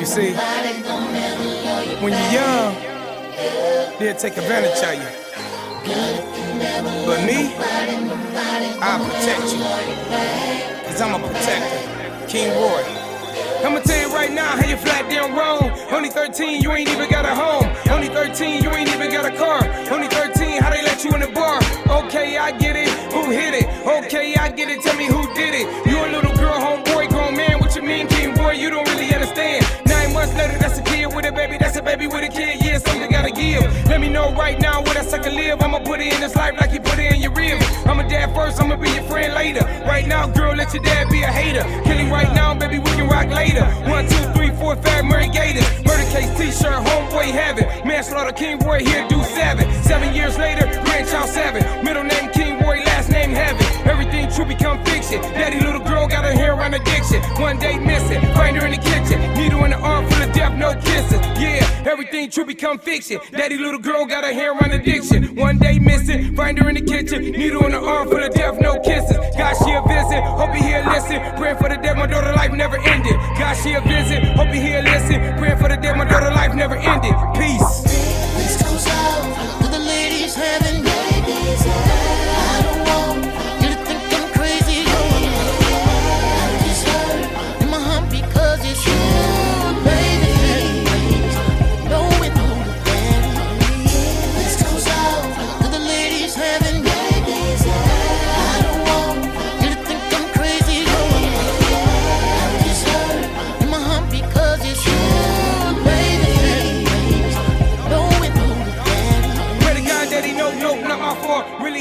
You see, when you're young, they'll take advantage of you. But me, I'll protect you. Cause I'm a protector. King Roy. I'ma tell you right now how you flat down wrong. Only 13, you ain't even got a home. Only 13, you ain't even got a car. Only 13, how they let you in the bar. Okay, I get it. Who hit it? Okay, I get it. Tell me who did it. You a little Let me know right now where that sucker live. I'ma put it in his life like he put it in your rib. I'm a dad first, I'ma be your friend later. Right now, girl, let your dad be a hater. Kill him right now, baby, we can rock later. One, two, three, four, five, Murray Gators. Murder case t-shirt, homeboy have it. Manslaughter, King Roy here, do seven. Seven years later, grandchild seven. Middle name King Roy, last name Heaven. Everything true become fiction. Daddy, One day missing, find her in the kitchen. Needle in the arm full of death, no kisses. Yeah, everything true become fiction. Daddy, little girl got her hair on addiction. One day missing, find her in the kitchen. Needle in the arm full of death, no kisses. God, she a visit, hope you hear listen. Praying for the dead, my daughter life never ended. God, she a visit, hope you hear listen. Praying for the dead, my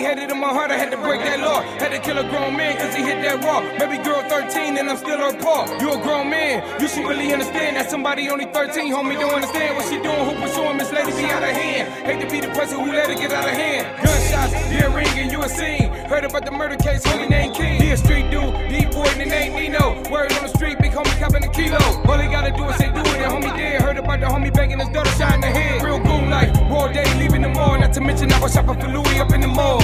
had it in my heart, I had to break that law. Had to kill a grown man cause he hit that wall. Baby girl 13 and I'm still her paw. You a grown man, you should really understand that somebody only 13, homie, don't understand what she doing. Who pursuing Miss Lady be out of hand. Hate to be the person who let her get out of hand. Gunshots, yeah, ringing, you a scene. Heard about the murder case, homie named King. He a street dude, deep boy, and the name Nino. Word on the street, big homie copping a kilo. All they gotta do is say do it, and homie dead. Heard about the homie banging his daughter, shot in the head. Real goon life, raw day, leaving the mall. Not to mention I was shopping for Louis up in the mall.